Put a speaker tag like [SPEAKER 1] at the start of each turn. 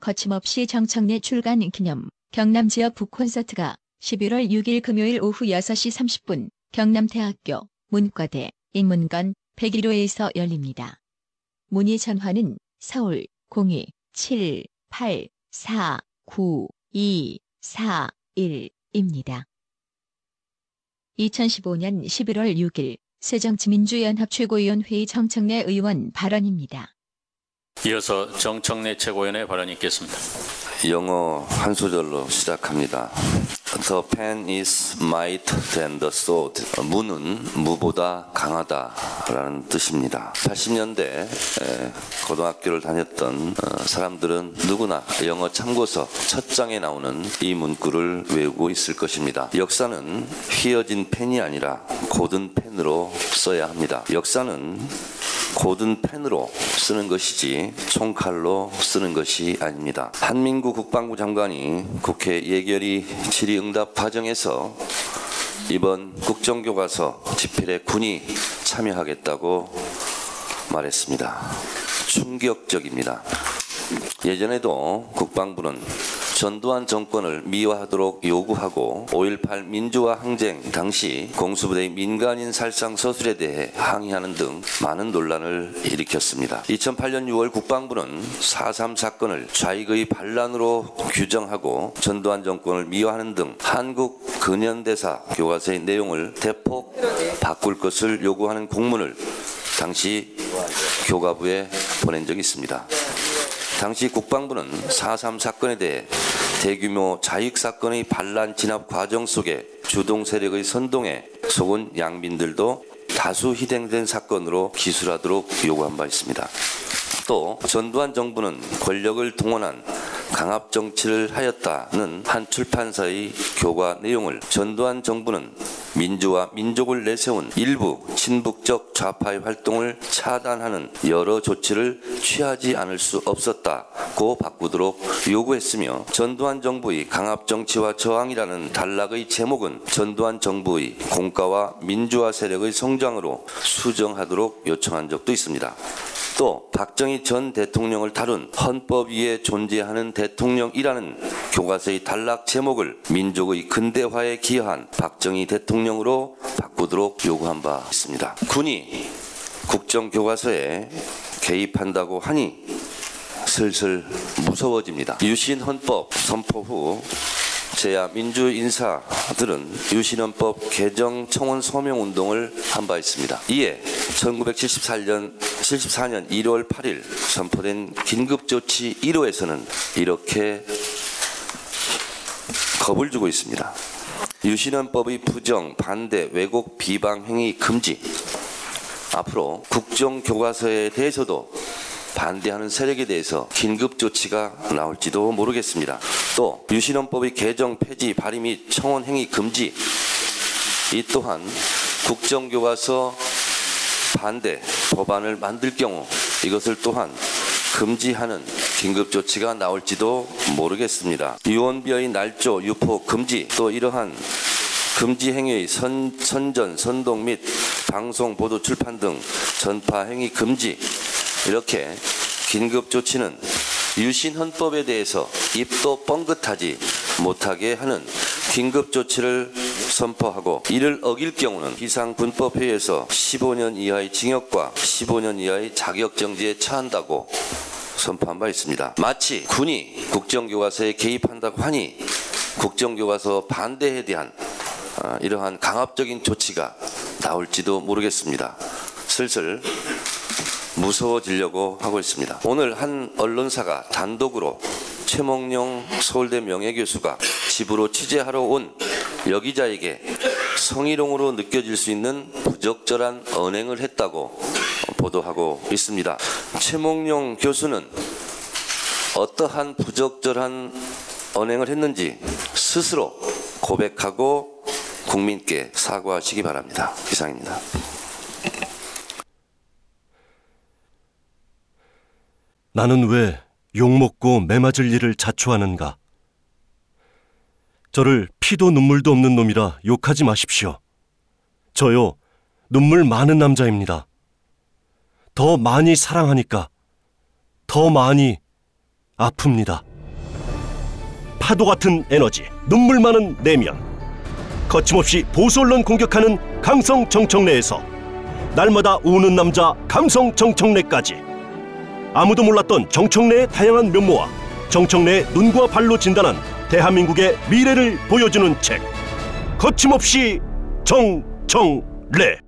[SPEAKER 1] 거침없이 정청래 출간 기념 경남 지역 북콘서트가 11월 6일 금요일 오후 6시 30분 경남대학교 문과대 인문관 101호에서 열립니다. 문의 전화는 서울 02-784-9-2-4-1입니다. 2015년 11월 6일 새정치민주연합 최고위원회의 정청래 의원 발언입니다.
[SPEAKER 2] 이어서 정청래 최고위원의 발언이 있겠습니다.
[SPEAKER 3] 영어 한 소절로 시작합니다. The pen is might than the sword. 무는 무보다 강하다라는 뜻입니다. 80년대 고등학교를 다녔던 어, 사람들은 누구나 영어 참고서 첫 장에 나오는 이 문구를 외우고 있을 것입니다. 역사는 휘어진 펜이 아니라 고든 펜으로 써야 합니다. 역사는 고든 펜으로 쓰는 것이지 총칼로 쓰는 것이 아닙니다. 한민구 국방부 장관이 국회 예결위 질의응답 과정에서 이번 국정교과서 집필에 군이 참여하겠다고 말했습니다. 충격적입니다. 예전에도 국방부는 전두환 정권을 미화하도록 요구하고 5.18 민주화 항쟁 당시 공수부대의 민간인 살상 서술에 대해 항의하는 등 많은 논란을 일으켰습니다. 2008년 6월 국방부는 4.3 사건을 좌익의 반란으로 규정하고 전두환 정권을 미화하는 등 한국 근현대사 교과서의 내용을 대폭 바꿀 것을 요구하는 공문을 당시 교과부에 보낸 적이 있습니다. 당시 국방부는 4.3 사건에 대해 대규모 자익 사건의 반란 진압 과정 속에 주동 세력의 선동에 속은 양민들도 다수 희생된 사건으로 기술하도록 요구한 바 있습니다. 또 전두환 정부는 권력을 동원한 강압 정치를 하였다는 한 출판사의 교과 내용을 전두환 정부는 민주와 민족을 내세운 일부 친북적 좌파의 활동을 차단하는 여러 조치를 취하지 않을 수 없었다고 바꾸도록 요구했으며 전두환 정부의 강압 정치와 저항이라는 단락의 제목은 전두환 정부의 공가와 민주화 세력의 성장으로 수정하도록 요청한 적도 있습니다. 또 박정희 전 대통령을 다룬 헌법 위에 존재하는 대통령이라는 교과서의 단락 제목을 민족의 근대화에 기여한 박정희 대통령으로 바꾸도록 요구한 바 있습니다. 군이 국정교과서에 개입한다고 하니 슬슬 무서워집니다. 유신 헌법 선포 후 제야 민주 인사들은 유신헌법 개정 청원 서명 운동을 한 바 있습니다. 이에 1974년 74년 1월 8일 선포된 긴급조치 1호에서는 이렇게 겁을 주고 있습니다. 유신헌법의 부정, 반대, 왜곡, 비방 행위 금지. 앞으로 국정교과서에 대해서도 반대하는 세력에 대해서 긴급 조치가 나올지도 모르겠습니다. 또 유신헌법의 개정 폐지 발의 및 청원 행위 금지 이 또한 국정교과서 반대 법안을 만들 경우 이것을 또한 금지하는 긴급 조치가 나올지도 모르겠습니다. 유언비어의 날조, 유포 금지 또 이러한 금지 행위의 선, 선전, 선동 및 방송, 보도, 출판 등 전파 행위 금지 이렇게 긴급 조치는 유신 헌법에 대해서 입도 뻥긋하지 못하게 하는 긴급 조치를 선포하고 이를 어길 경우는 비상군법회의에서 15년 이하의 징역과 15년 이하의 자격정지에 처한다고 선포한 바 있습니다. 마치 군이 국정교과서에 개입한다고 하니 국정교과서 반대에 대한 아, 이러한 강압적인 조치가 나올지도 모르겠습니다. 슬슬 무서워지려고 하고 있습니다. 오늘 한 언론사가 단독으로 최몽룡 서울대 명예교수가 집으로 취재하러 온 여기자에게 성희롱으로 느껴질 수 있는 부적절한 언행을 했다고 보도하고 있습니다. 최몽룡 교수는 어떠한 부적절한 언행을 했는지 스스로 고백하고 국민께 사과하시기 바랍니다. 이상입니다.
[SPEAKER 4] 나는 왜 욕먹고 매맞을 일을 자초하는가? 저를 피도 눈물도 없는 놈이라 욕하지 마십시오. 저요, 눈물 많은 남자입니다. 더 많이 사랑하니까 더 많이 아픕니다. 파도 같은 에너지, 눈물 많은 내면. 거침없이 보수 언론 공격하는 강성 정청래에서 날마다 우는 남자 감성 정청래까지 아무도 몰랐던 정청래의 다양한 면모와 정청래의 눈과 발로 진단한 대한민국의 미래를 보여주는 책. 거침없이 정청래